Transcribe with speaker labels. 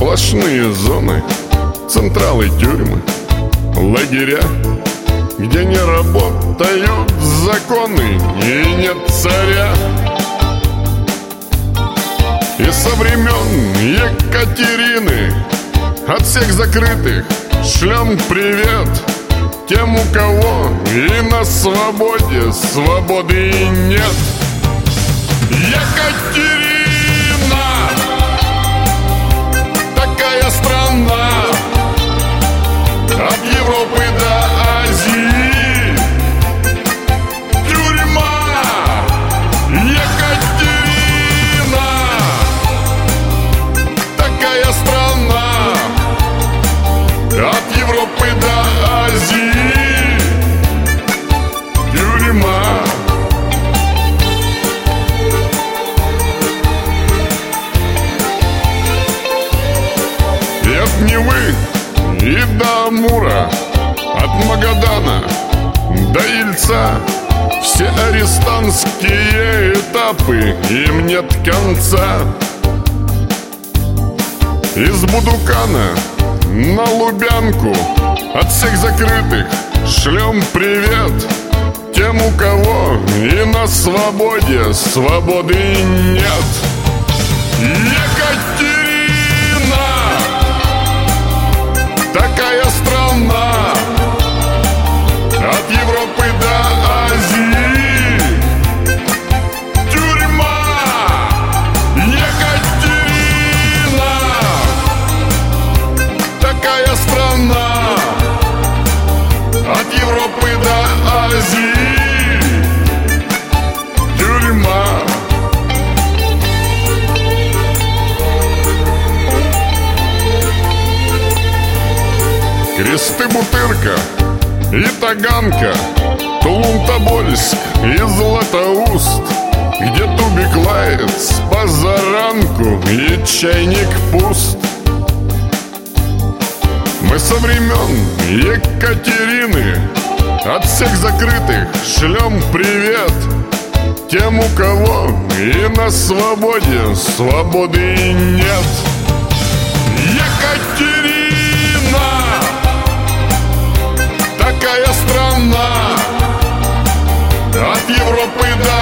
Speaker 1: Сплошные зоны, централы тюрьмы, лагеря Где не работают законы и нет царя. И со времен Екатерины От всех закрытых шлем привет Тем, у кого и на свободе свободы нет И до Амура От Магадана до Ильца. Все арестантские этапы Им нет конца. Из Будукана на Лубянку От всех закрытых шлем привет Тем, у кого и на свободе свободы нет. Екатерина такая Кресты Бутырка и Таганка Тулун-Тобольск и Златоуст. Где тубик лает с позаранку И чайник пуст. Мы со времен Екатерины От всех закрытых шлем привет Тем, у кого и на свободе свободы нет Європи да.